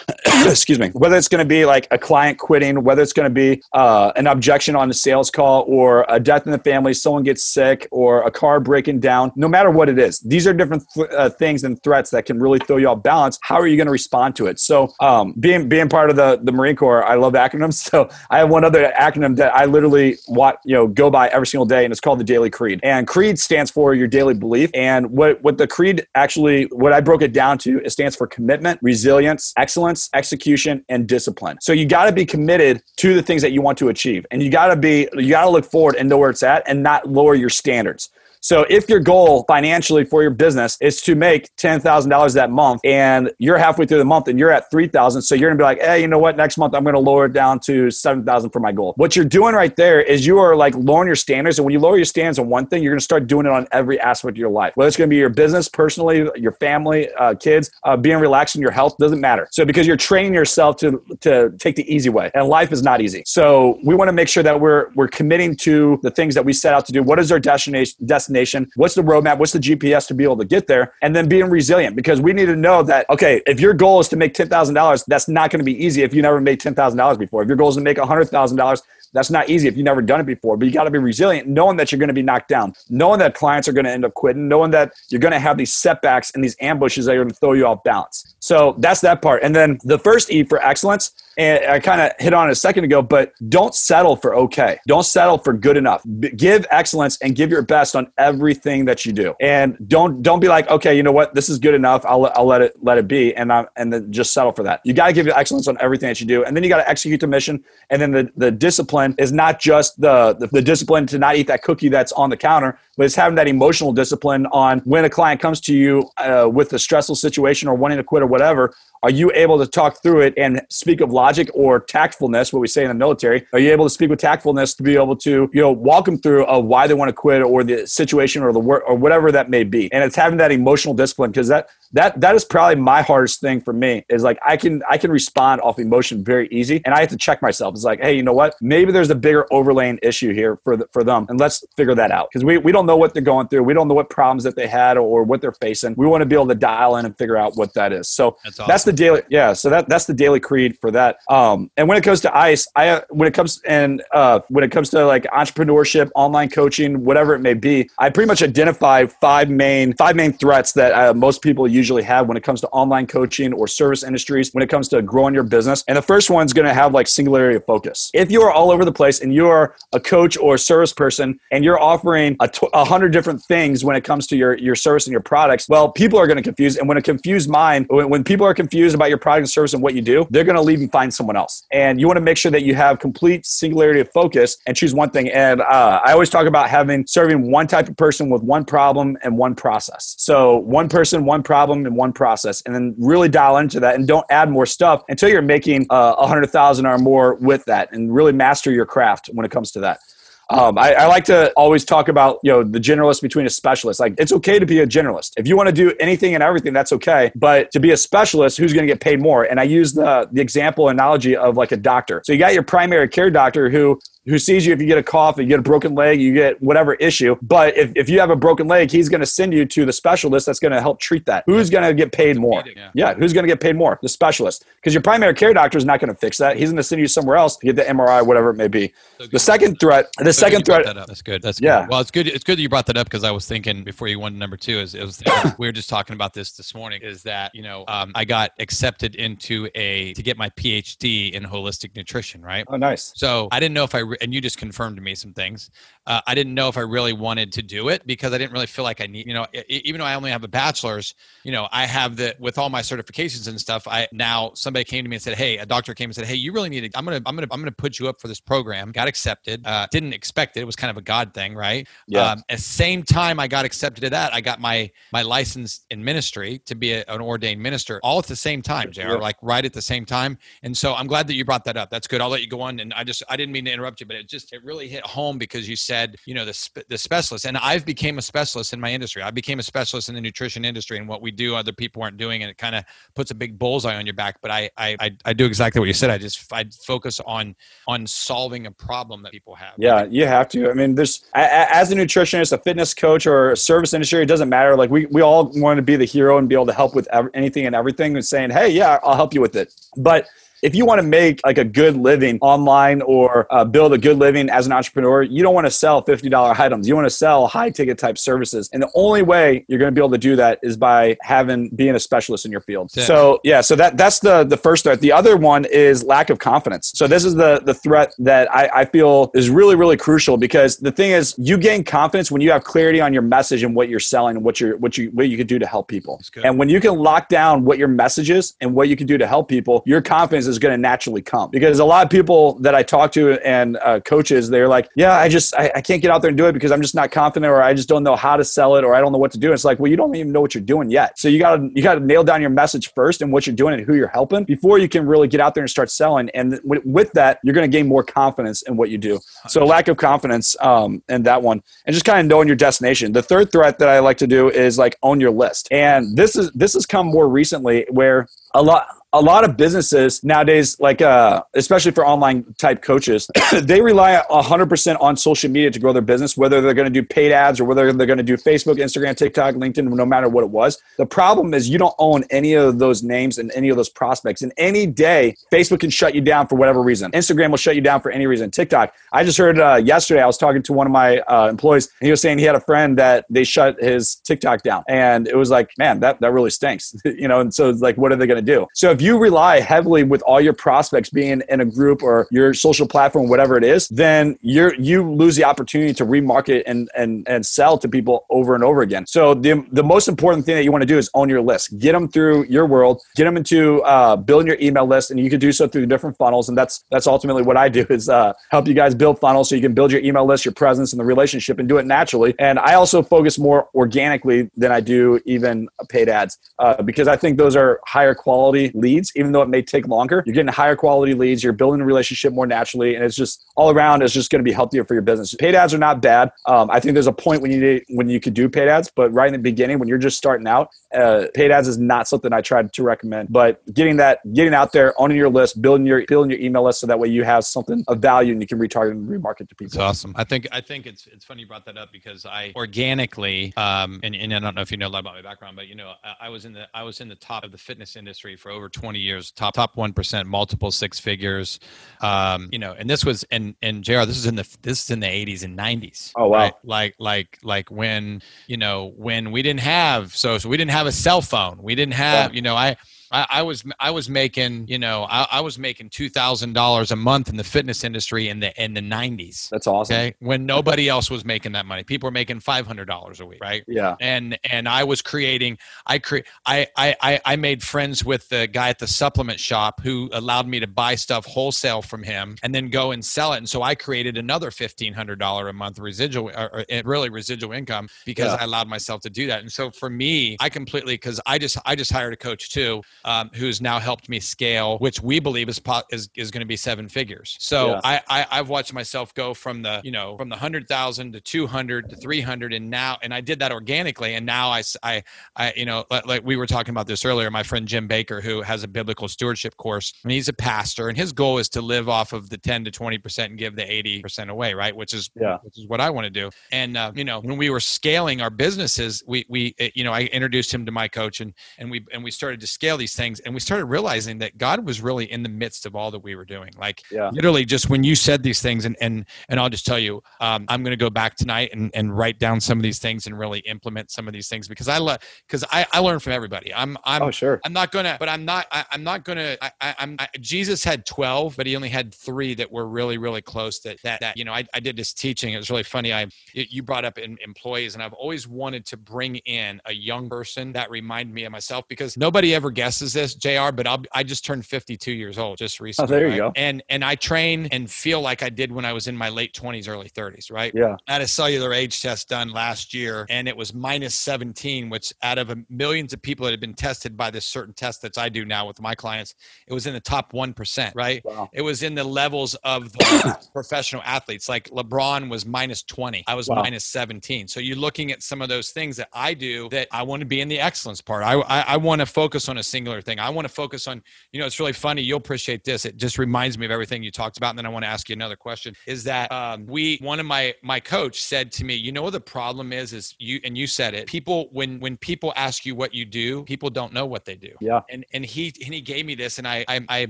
excuse me, whether it's going to be like a client quitting, whether it's going to be uh, an objection on a sales call or a death in the family, someone gets sick or a car breaking down, no matter what it is, these are different th- uh, things and threats that can really throw you off balance. How are you going to respond to it? So, um, being being part of the the Marine Corps, I love acronyms. So, I have one other acronym that I literally want you know go by every single day, and it's called the Daily Creed. And Creed stands for your daily belief. And what what the Creed actually, what I broke it down to, it stands for commitment, resilience, excellence, execution, and discipline. So you got to be committed to the things that you want to achieve, and you got to be you got to look forward and know where it's at, and not lower your standards. So if your goal financially for your business is to make $10,000 that month and you're halfway through the month and you're at 3,000, so you're going to be like, "Hey, you know what? Next month I'm going to lower it down to 7,000 for my goal." What you're doing right there is you are like lowering your standards and when you lower your standards on one thing, you're going to start doing it on every aspect of your life. Whether it's going to be your business, personally, your family, uh, kids, uh, being relaxed in your health doesn't matter. So because you're training yourself to to take the easy way. And life is not easy. So we want to make sure that we're we're committing to the things that we set out to do. What is our destination destination destination? What's the roadmap? What's the GPS to be able to get there? And then being resilient because we need to know that, okay, if your goal is to make $10,000, that's not going to be easy if you never made $10,000 before. If your goal is to make $100,000, that's not easy if you've never done it before, but you got to be resilient, knowing that you're going to be knocked down, knowing that clients are going to end up quitting, knowing that you're going to have these setbacks and these ambushes that are going to throw you off balance. So that's that part. And then the first E for excellence, and I kind of hit on it a second ago, but don't settle for okay. Don't settle for good enough. B- give excellence and give your best on everything that you do. And don't don't be like, okay, you know what, this is good enough. I'll, I'll let it let it be, and I, and then just settle for that. You got to give your excellence on everything that you do, and then you got to execute the mission. And then the the discipline is not just the, the the discipline to not eat that cookie that's on the counter, but it's having that emotional discipline on when a client comes to you uh, with a stressful situation or wanting to quit or whatever are you able to talk through it and speak of logic or tactfulness, what we say in the military? Are you able to speak with tactfulness to be able to, you know, walk them through of why they want to quit or the situation or the work or whatever that may be? And it's having that emotional discipline because that that that is probably my hardest thing for me is like I can I can respond off emotion very easy and I have to check myself. It's like, hey, you know what? Maybe there's a bigger overlaying issue here for the, for them and let's figure that out because we, we don't know what they're going through. We don't know what problems that they had or, what they're facing. We want to be able to dial in and figure out what that is. So that's, awesome. that's the daily yeah. So that that's the daily creed for that. Um, and when it comes to ice, I when it comes and uh, when it comes to like entrepreneurship, online coaching, whatever it may be, I pretty much identify five main five main threats that uh, most people usually have when it comes to online coaching or service industries, when it comes to growing your business. And the first one's going to have like singularity of focus. If you are all over the place and you're a coach or a service person and you're offering a, hundred different things when it comes to your, your service and your products, well, people are going to confuse. And when a confused mind, when, when people are confused about your product and service and what you do, they're going to leave and find someone else. And you want to make sure that you have complete singularity of focus and choose one thing. And uh, I always talk about having serving one type of person with one problem and one process. So one person, one problem and one process and then really dial into that and don't add more stuff until you're making uh, a uh, hundred thousand or more with that and really master your craft when it comes to that. Um, I, I, like to always talk about you know the generalist between a specialist. Like it's okay to be a generalist. If you want to do anything and everything, that's okay. But to be a specialist, who's going to get paid more? And I use the the example analogy of like a doctor. So you got your primary care doctor who who sees you if you get a cough, you get a broken leg, you get whatever issue. But if, if you have a broken leg, he's going to send you to the specialist that's going to help treat that. Who's going to get paid more? Yeah, yeah who's going to get paid more? The specialist. Because your primary care doctor is not going to fix that. He's going to send you somewhere else to get the MRI, whatever it may be. So the second threat, the so second threat. That that's good. That's good. Yeah. Well, it's good. It's good that you brought that up because I was thinking before you went to number two is it was we were just talking about this this morning is that you know um, I got accepted into a to get my PhD in holistic nutrition, right? Oh, nice. So I didn't know if I re- and you just confirmed to me some things. Uh, I didn't know if I really wanted to do it because I didn't really feel like I need, you know, even though I only have a bachelor's, you know, I have the with all my certifications and stuff. I now somebody came to me and said, "Hey, a doctor came and said, "Hey, you really need to. I'm gonna, I'm gonna, I'm gonna put you up for this program." Got accepted. Uh, didn't expect it. It was kind of a God thing, right? Yeah. Um, at the same time, I got accepted to that. I got my my license in ministry to be a, an ordained minister, all at the same time, Jr. Yeah. Like right at the same time. And so I'm glad that you brought that up. That's good. I'll let you go on. And I just I didn't mean to interrupt you, but it just it really hit home because you said you know the the specialist, and I've became a specialist in my industry. I became a specialist in the nutrition industry, and what we do other people aren't doing, and it kind of puts a big bullseye on your back. But I, I I do exactly what you said. I just I focus on on solving a problem that people have. Yeah, you have to. I mean, there's as a nutritionist, a fitness coach, or a service industry, it doesn't matter. Like we, we all want to be the hero and be able to help with anything and everything, and saying, "Hey, yeah, I'll help you with it." But if you want to make like a good living online or uh, build a good living as an entrepreneur, you don't want to sell fifty dollar items. You want to sell high ticket type services, and the only way you're going to be able to do that is by having being a specialist in your field. Yeah. So yeah, so that that's the the first threat. The other one is lack of confidence. So this is the the threat that I, I feel is really really crucial because the thing is you gain confidence when you have clarity on your message and what you're selling and what you're what you what you can do to help people. And when you can lock down what your message is and what you can do to help people, your confidence is going to naturally come. Because a lot of people that I talk to and uh, coaches, they're like, "Yeah, I just I, I can't get out there and do it because I'm just not confident, or I just don't know how to sell it, or I don't know what to do." It's like, well, you don't even know what you're doing yet. So you got to you got to nail down your message first and what you're doing and who you're helping before you can really get out there and start selling. And with, with that, you're going to gain more confidence in what you do. So lack of confidence um, in that one, and just kind of knowing your destination. The third threat that I like to do is like own your list, and this is this has come more recently where a lot a lot of businesses nowadays like uh, especially for online type coaches they rely 100% on social media to grow their business whether they're going to do paid ads or whether they're going to do facebook instagram tiktok linkedin no matter what it was. The problem is you don't own any of those names and any of those prospects. And any day facebook can shut you down for whatever reason. Instagram will shut you down for any reason. Tiktok i just heard uh, yesterday i was talking to one of my uh, employees and he was saying he had a friend that they shut his tiktok down. And it was like man that, that really stinks you know and so it's like what are they going to do? So if you rely heavily with all your prospects being in a group or your social platform whatever it is then you're you lose the opportunity to remarket and and and sell to people over and over again. So the the most important thing that you want to do is own your list. Get them through your world. Get them into uh, building your email list and you can do so through different funnels. And that's that's ultimately what i do is uh, help you guys build funnels so you can build your email list your presence and the relationship and do it naturally. And i also focus more organically than i do even paid ads uh, because i think those are higher quality leads even though it may take longer you're getting higher quality leads you're building a relationship more naturally and it's just all around it's just going to be healthier for your business. Paid ads are not bad. Um, i think there's a point when you need, when you could do paid ads but right in the beginning when you're just starting out uh, paid ads is not something i try to recommend. But getting that getting out there owning your list building your building your email list so that way you have something of value and you can retarget and remarket to people. Awesome. I think I think it's it's funny you brought that up because I organically um and, and I don't know if you know a lot about my background, but you know I, I was in the I was in the top of the fitness industry for over 20 years, top top one percent, multiple six figures. Um, you know, and this was and and JR, this is in the this is in the 80s and 90s. Oh, wow. right? Like like like when you know when we didn't have so, so we didn't have a cell phone. We didn't have, you know, I I, I was I was making you know I, I was making two thousand dollars a month in the fitness industry in the in the nineties. that's awesome Okay, when nobody else was making that money, people were making five hundred dollars a week, right? yeah And and I was creating. I cre- I, I I I made friends with the guy at the supplement shop who allowed me to buy stuff wholesale from him and then go and sell it. And so I created another fifteen hundred dollar a month residual, or, or really residual income because Yeah. I allowed myself to do that. And so for me, I completely because I just I just hired a coach too, um, who's now helped me scale, which we believe is po- is is going to be seven figures. So Yeah. I, I I've watched myself go from the you know from the hundred thousand to two hundred to three hundred, and now and I did that organically, and now I I I you know like, like we were talking about this earlier. My friend Jim Baker, who has a biblical stewardship course, and he's a pastor, and his goal is to live off of the ten to twenty percent and give the eighty percent away, right? Which is Yeah. which is what I want to do. And uh, you know when we were scaling our businesses, we we uh, you know I introduced him to my coach, and and we and we started to scale these these things and we started realizing that god was really in the midst of all that we were doing like Yeah. literally just when you said these things and and and i'll just tell you um, i'm going to go back tonight and, and write down some of these things and really implement some of these things because i love because I, I learn from everybody i'm i'm oh, sure. I'm not gonna, but I'm not. I, I'm not gonna. I, I, I'm. I, Jesus had twelve, but he only had three that were really, really close. That that, that you know, I, I did this teaching. It was really funny. I you brought up in, employees, and I've always wanted to bring in a young person that reminded me of myself because nobody ever guesses this, Jr. But I'll, I just turned 52 years old just oh, recently. Oh, there you right? go. And and I train and feel like I did when I was in my late 20s, early 30s. Right. Yeah. I had a cellular age test done last year and it was minus 17 which out of millions of people that had been tested by this certain test that i do now with my clients it was in the top 1% right Wow. it was in the levels of the professional athletes like lebron was minus 20 i was Wow. minus 17 so you're looking at some of those things that i do that i want to be in the excellence part i, I, I want to focus on a singular thing i want to focus on you know it's really funny you'll appreciate this it just reminds me of everything you talked about and then i want to ask you another question is that um, we one of my my coach said to me you know what the problem is is you and you said it people when when people ask you what you do people don't know what they do Yeah. and and he and he gave me this and i i i,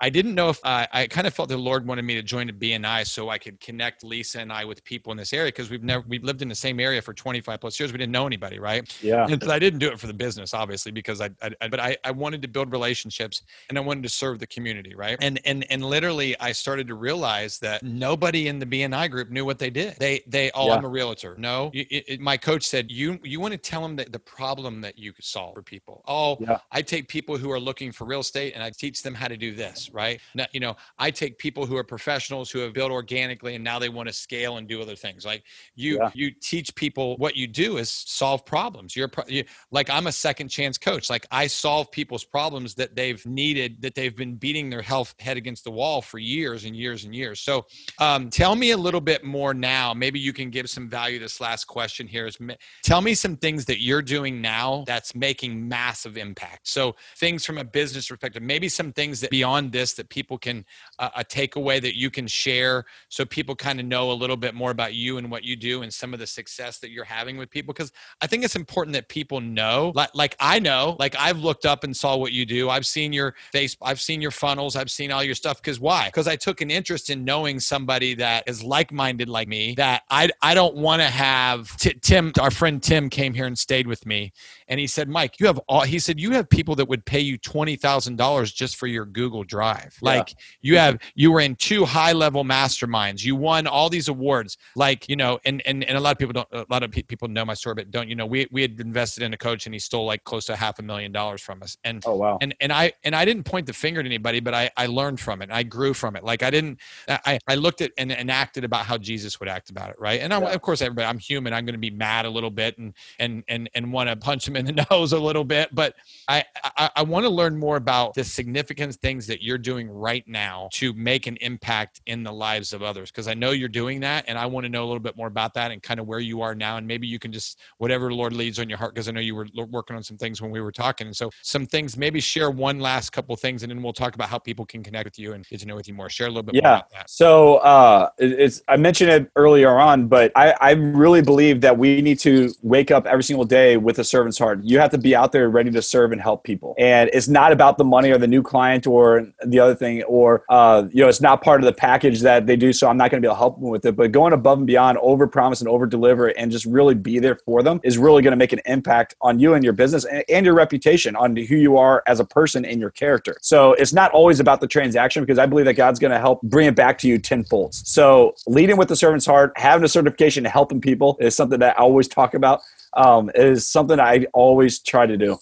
I didn't know if uh, i kind of felt the lord wanted me to join a bni so i could connect lisa and i with people in this area because we've never we've lived in the same area for 25 plus years we didn't know anybody right Yeah. and I didn't do it for the business, obviously, because I, I, I but I, I wanted to build relationships and I wanted to serve the community, right? And and and literally, I started to realize that nobody in the BNI group knew what they did. They they oh, Yeah. I'm a realtor. No, it, it- my coach said you you want to tell them that the problem that you could solve for people. Oh, Yeah. I take people who are looking for real estate and I teach them how to do this, right? Now, you know, I take people who are professionals who have built organically and now they want to scale and do other things. Like you, Yeah. you teach people what you do is solve problems. You're pro- you, like I'm a second chance coach. Like I solve people's problems that they've needed, that they've been beating their health head against the wall for years and years and years. So, um, tell me a little bit more now. Maybe you can give some value. This last question here is: Tell me some things that you're doing now that's making massive impact. So, things from a business perspective. Maybe some things that beyond this that people can uh, a takeaway that you can share, so people kind of know a little bit more about you and what you do and some of the success that you're having with people. Because I think it's important that people know, like, like I know, like I've looked up and saw what you do. I've seen your face, I've seen your funnels, I've seen all your stuff. Because why? Because I took an interest in knowing somebody that is like-minded like me. That I I don't want to have. T- Tim, our friend Tim, came here and stayed with me, and he said, Mike, you have all. He said you have people that would pay you twenty thousand dollars just for your Google Drive. Yeah. Like you have, you were in two high-level masterminds. You won all these awards. Like you know, and and and a lot of people don't. A lot of pe- people know my story, but don't you know? We we had invested in a coach, and he stole like close to half a million dollars from us. And Oh, wow. And and I and I didn't point the finger at anybody, but I I learned from it. I grew from it. Like I didn't I I looked at and, and acted about how Jesus would act about it, right? And I, Yeah. of course, everybody, I'm human. I'm going to be mad a little bit and and and and want to punch him in the nose a little bit, but I I, I want to learn more about the significant things that you're doing right now to make an impact in the lives of others, because I know you're doing that, and I want to know a little bit more about that and kind of where you are now, and maybe you can just whatever the Lord leads on your heart, because I know you were working on some things when we were talking, and so some things. Maybe share one last couple things, and then we'll talk about how people can connect with you and get to know with you more. Share a little bit more Yeah. about that. So uh, it's I mentioned it earlier on, but I, I really believe that we need to wake up every single day with a servant's heart. You have to be out there ready to serve and help people, and it's not about the money or the new client or the other thing, or uh, you know, it's not part of the package that they do. So I'm not going to be able to help them with it. But going above and beyond, over promise and over deliver, and just really be there for them is really going to make an impact on you and your business and, and your reputation, on who you are as a person and your character. So it's not always about the transaction because I believe that God's going to help bring it back to you tenfold. So leading with the servant's heart, having a certification, helping people is something that I always talk about. Um, is something I always try to do.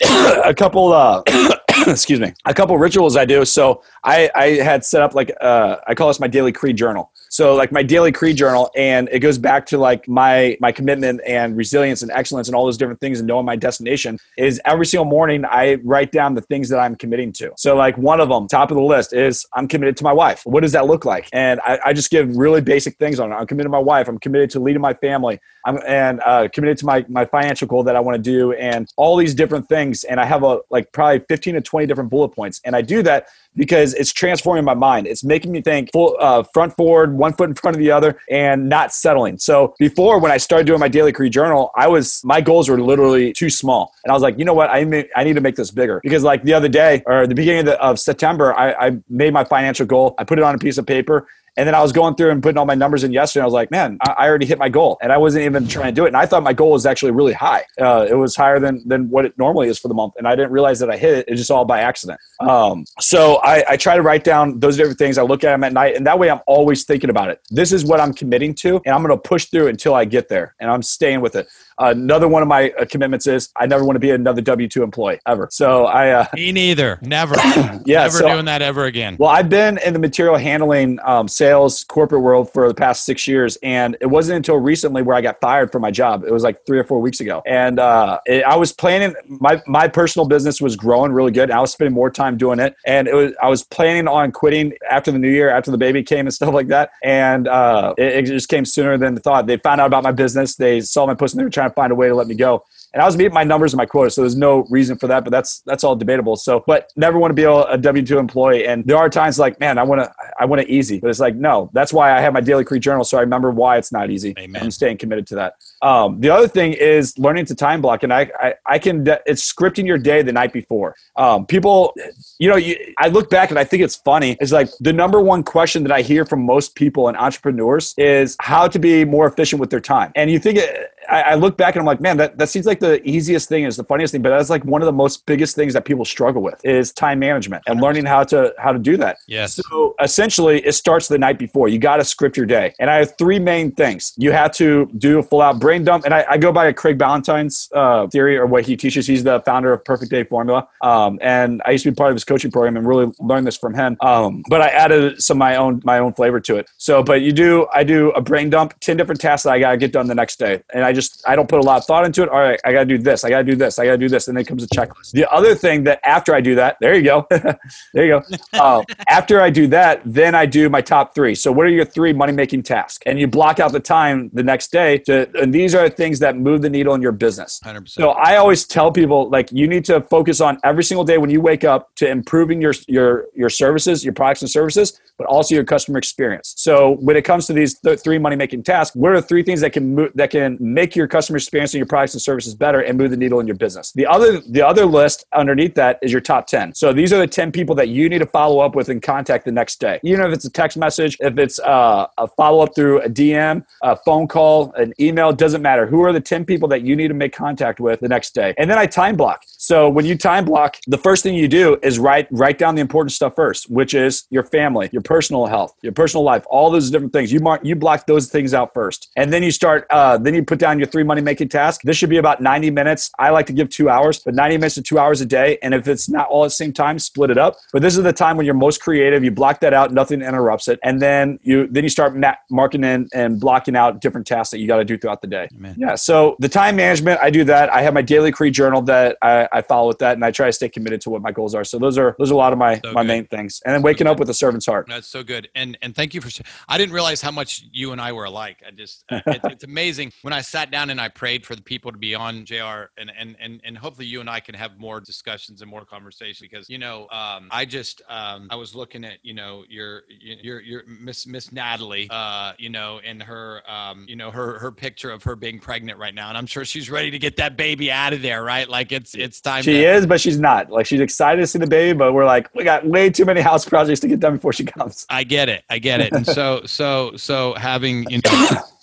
a couple uh excuse me a couple rituals i do so i i had set up like uh i call this my daily creed journal so like my daily creed journal and it goes back to like my my commitment and resilience and excellence and all those different things and knowing my destination is every single morning i write down the things that i'm committing to. So like one of them top of the list is i'm committed to my wife. What does that look like? And i, I just give really basic things on it. I'm committed to my wife. I'm committed to leading my family. I'm and uh, committed to my my financial goal that i want to do and all these different things. And i have a like probably 15 to 20 different bullet points. And i do that because it's transforming my mind. It's making me think full uh, front forward, one foot in front of the other, and not settling. So before, when I started doing my daily career journal, I was my goals were literally too small, and I was like, you know what, I may, I need to make this bigger because like the other day or the beginning of, the, of September, I, I made my financial goal. I put it on a piece of paper and then I was going through and putting all my numbers in yesterday. I was like, man, I already hit my goal, and I wasn't even trying to do it. And I thought my goal was actually really high. Uh, it was higher than than what it normally is for the month, and I didn't realize that I hit it. It's just all by accident. Um, so I, I try to write down those different things. I look at them at night, and that way I'm always thinking about it. This is what I'm committing to, and I'm going to push through until I get there, and I'm staying with it. Another one of my uh, commitments is I never want to be another W two employee ever. So I uh, me neither, never, yeah, never so, doing that ever again. Well, I've been in the material handling, um, sales, corporate world for the past six years, and it wasn't until recently where I got fired from my job. It was like three or four weeks ago, and uh, it, I was planning. My my personal business was growing really good. I was spending more time doing it, and it was I was planning on quitting after the new year, after the baby came and stuff like that, and uh, it, it, just came sooner than thought. They found out about my business. They saw my post, and they were trying to find a way to let me go and I was meeting my numbers and my quota, so there's no reason for that. But that's that's all debatable. So, but never want to be a W two employee. And there are times like, man, I want to I want it easy, but it's like, no. That's why I have my daily creed journal, so I remember why it's not easy. Amen. I'm staying committed to that. Um, the other thing is learning to time block, and I I, I can it's scripting your day the night before. Um, people, you know, you, I look back and I think it's funny. It's like the number one question that I hear from most people and entrepreneurs is how to be more efficient with their time. And you think it, I, I, look back and I'm like, man, that, that seems like the easiest thing is the funniest thing, but that's like one of the most biggest things that people struggle with is time management and learning how to how to do that. Yes. So essentially, it starts the night before. You got to script your day, and I have three main things. You have to do a full out brain dump, and I, I go by a Craig Ballantyne's uh, theory or what he teaches. He's the founder of Perfect Day Formula, um, and I used to be part of his coaching program and really learned this from him. Um, but I added some my own my own flavor to it. So, but you do I do a brain dump, ten different tasks that I got to get done the next day, and I just I don't put a lot of thought into it. All right, I got to do this. I got to do this. I got to do this. And then comes a checklist. The other thing that after I do that, there you go, there you go. Uh, after I do that, then I do my top three. So what are your three money making tasks? And you block out the time the next day to. And these are the things that move the needle in your business. 100%. So I always tell people like you need to focus on every single day when you wake up to improving your your your services, your products and services, but also your customer experience. So when it comes to these th- three money making tasks, what are three things that can move, that can make your customer experience and your products and services better and move the needle in your business? The other the other list underneath that is your top 10. So these are the 10 people that you need to follow up with and contact the next day. Even if it's a text message, if it's uh, a follow up through a DM, a phone call, an email, doesn't matter. Who are the 10 people that you need to make contact with the next day? And then I time block. So when you time block, the first thing you do is write write down the important stuff first, which is your family, your personal health, your personal life, all those different things. You mark you block those things out first, and then you start. Uh, then you put down your three money making tasks. This should be about ninety minutes. I like to give two hours, but ninety minutes to two hours a day. And if it's not all at the same time, split it up. But this is the time when you're most creative. You block that out, nothing interrupts it, and then you then you start ma- marking in and blocking out different tasks that you got to do throughout the day. Amen. Yeah. So the time management, I do that. I have my daily creed journal that I, I follow with that, and I try to stay committed to what my goals are. So those are those are a lot of my So my good. main things, and then waking up with a servant's heart. That's so good, and and thank you for. I didn't realize how much you and I were alike. I just, uh, it, it's amazing when I sat down and I prayed for the people to be on Jr. and and and and hopefully you and I can have more discussions and more conversation because you know um, I just um, I was looking at you know your your your Miss Miss Natalie, uh, you know, and her um, you know her her picture of her being pregnant right now, and I'm sure she's ready to get that baby out of there, right? Like it's it's time. She is, but she's not. Like she's excited to see the baby, but we're like, we got way too many house projects to get done before she comes. I get it. I get it. And so, so, so having, you know,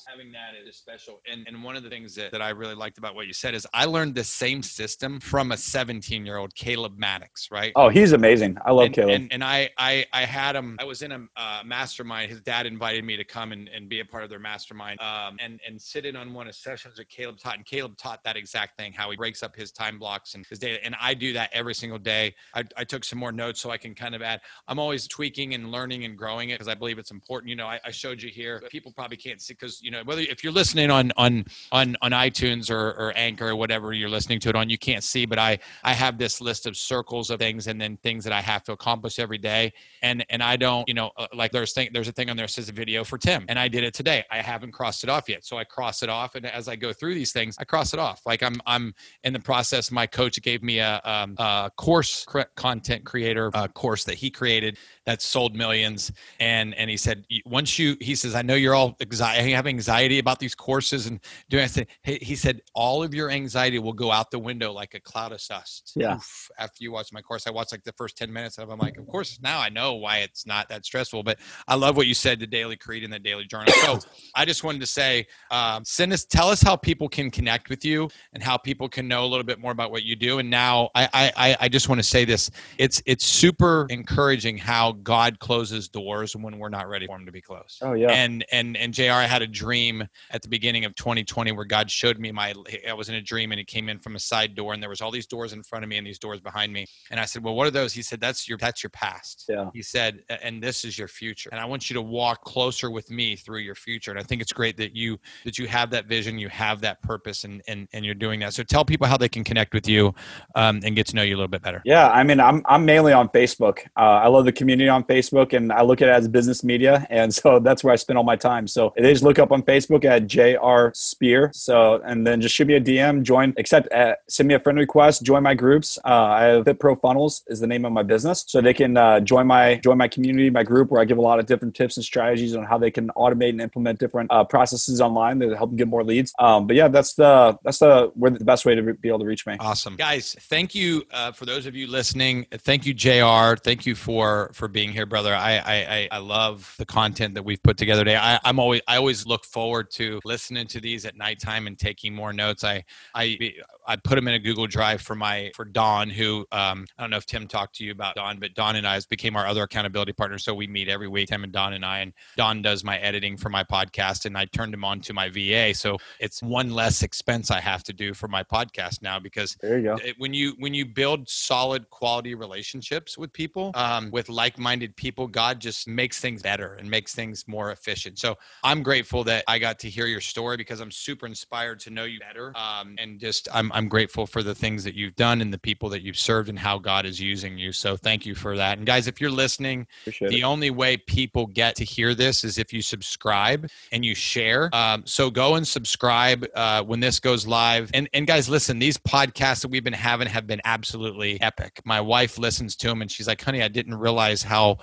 that is special. And, and one of the things that, that I really liked about what you said is I learned the same system from a 17 year old Caleb Maddox, right? Oh, he's amazing. I love and, Caleb. And, and I, I, I had him, I was in a uh, mastermind. His dad invited me to come and, and be a part of their mastermind um, and, and sit in on one of the sessions that Caleb taught. And Caleb taught that exact thing, how he breaks up his time blocks and his data. And I do that every single day. I, I took some more notes so I can kind of add, I'm always tweaking and learning and growing it because I believe it's important. You know, I, I showed you here, people probably can't see because, you know, whether if you're listening on on on on iTunes or, or Anchor or whatever you're listening to it on, you can't see, but I I have this list of circles of things and then things that I have to accomplish every day. And and I don't, you know, uh, like there's thing there's a thing on there says a video for Tim, and I did it today. I haven't crossed it off yet, so I cross it off, and as I go through these things, I cross it off. Like I'm I'm in the process. My coach gave me a, um, a course content creator uh, course that he created that sold millions, and and he said once you he says I know you're all anxiety have anxiety about these courses and doing. I said he said all of your anxiety will go out the window like a cloud of dust. Yeah. Oof, after you watch my course, I watched like the first ten minutes of. I'm like, of course now I know why it's not that stressful. But I love what you said, the daily creed and the daily journal. So I just wanted to say, um, send us, tell us how people can connect with you and how people can know a little bit more about what you do. And now I, I, I just want to say this: it's it's super encouraging how God closes doors when we're not ready for them to be closed. Oh yeah. And and and Jr. I had a dream at the beginning of 2020 where God showed me my. I was in a dream and it came in from a side door and there was all these doors in front of me and these doors behind me. And I said, "Well, what are those?" He said, "That's your that's your past." Yeah. He said, "And this is your future." And I want you to walk closer with me through your future. And I think it's great that you that you have that vision, you have that purpose, and and and you're doing that. So tell people how they can connect with you um, and get to know you a little bit better. Yeah, I mean, I'm I'm mainly on Facebook. Uh, I love the community on Facebook, and I look at it as business media, and so that's where I spend all my time. So they just look up on Facebook at Jr. Spear. So and then just shoot me a DM, join, accept, uh, send me a friend request, join my groups. Uh, I have Fit Pro Funnels is the name of my business, so they can uh, join my join my community, my group, where I give a lot of different tips and strategies on how they can automate and implement different uh, processes online that help them get more leads. Um, but yeah, that's the that's the where the best way to be able to reach me. Awesome, guys. Thank you uh, for those of you listening. Thank you, Jr. Thank you for for being here, brother. I I, I love the content that we've put together today. I, I'm always I always look forward to listening to these at nighttime and taking more notes. I I I put them in a Google Drive for my for Don, who um, I don't know if Tim talked to you about Don, but Don and I has became our other accountability partner. So we meet every week, Tim and Don and I, and Don does my editing for my podcast, and I turned him on to my VA. So it's one less expense I have to do for my podcast now because there you go. It, when you when you build solid quality relationships with people, um, with like-minded people, God just makes things better and makes things more efficient. So I'm grateful that I got to hear your story because I'm super inspired to know you better, um, and just I'm I'm grateful for the things that you've done and the people that you've served and how God is using you. So thank you for that. And guys, if you're listening, Appreciate the it. only way people get to hear this is if you subscribe and you share. Um, so go and subscribe uh, when this goes live. And and guys, listen, these podcasts that we've been having have been absolutely epic. My wife listens to them and she's like, "Honey, I didn't realize how."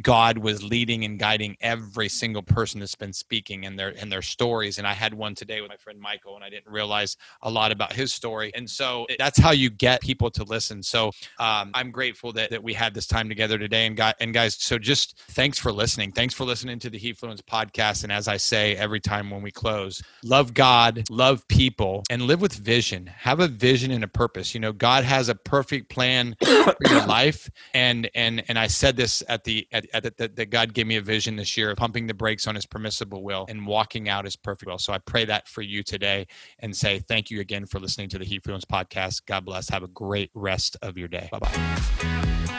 God was leading and guiding every single person that's been speaking and their in their stories. And I had one today with my friend Michael, and I didn't realize a lot about his story. And so that's how you get people to listen. So um, I'm grateful that, that we had this time together today. And got and guys, so just thanks for listening. Thanks for listening to the Hefluence podcast. And as I say every time when we close, love God, love people, and live with vision. Have a vision and a purpose. You know, God has a perfect plan for your life. And and and I said this at the at Uh, that, that, that God gave me a vision this year of pumping the brakes on his permissible will and walking out his perfect will. So I pray that for you today and say thank you again for listening to the Heat Hefluence podcast. God bless. Have a great rest of your day. Bye bye.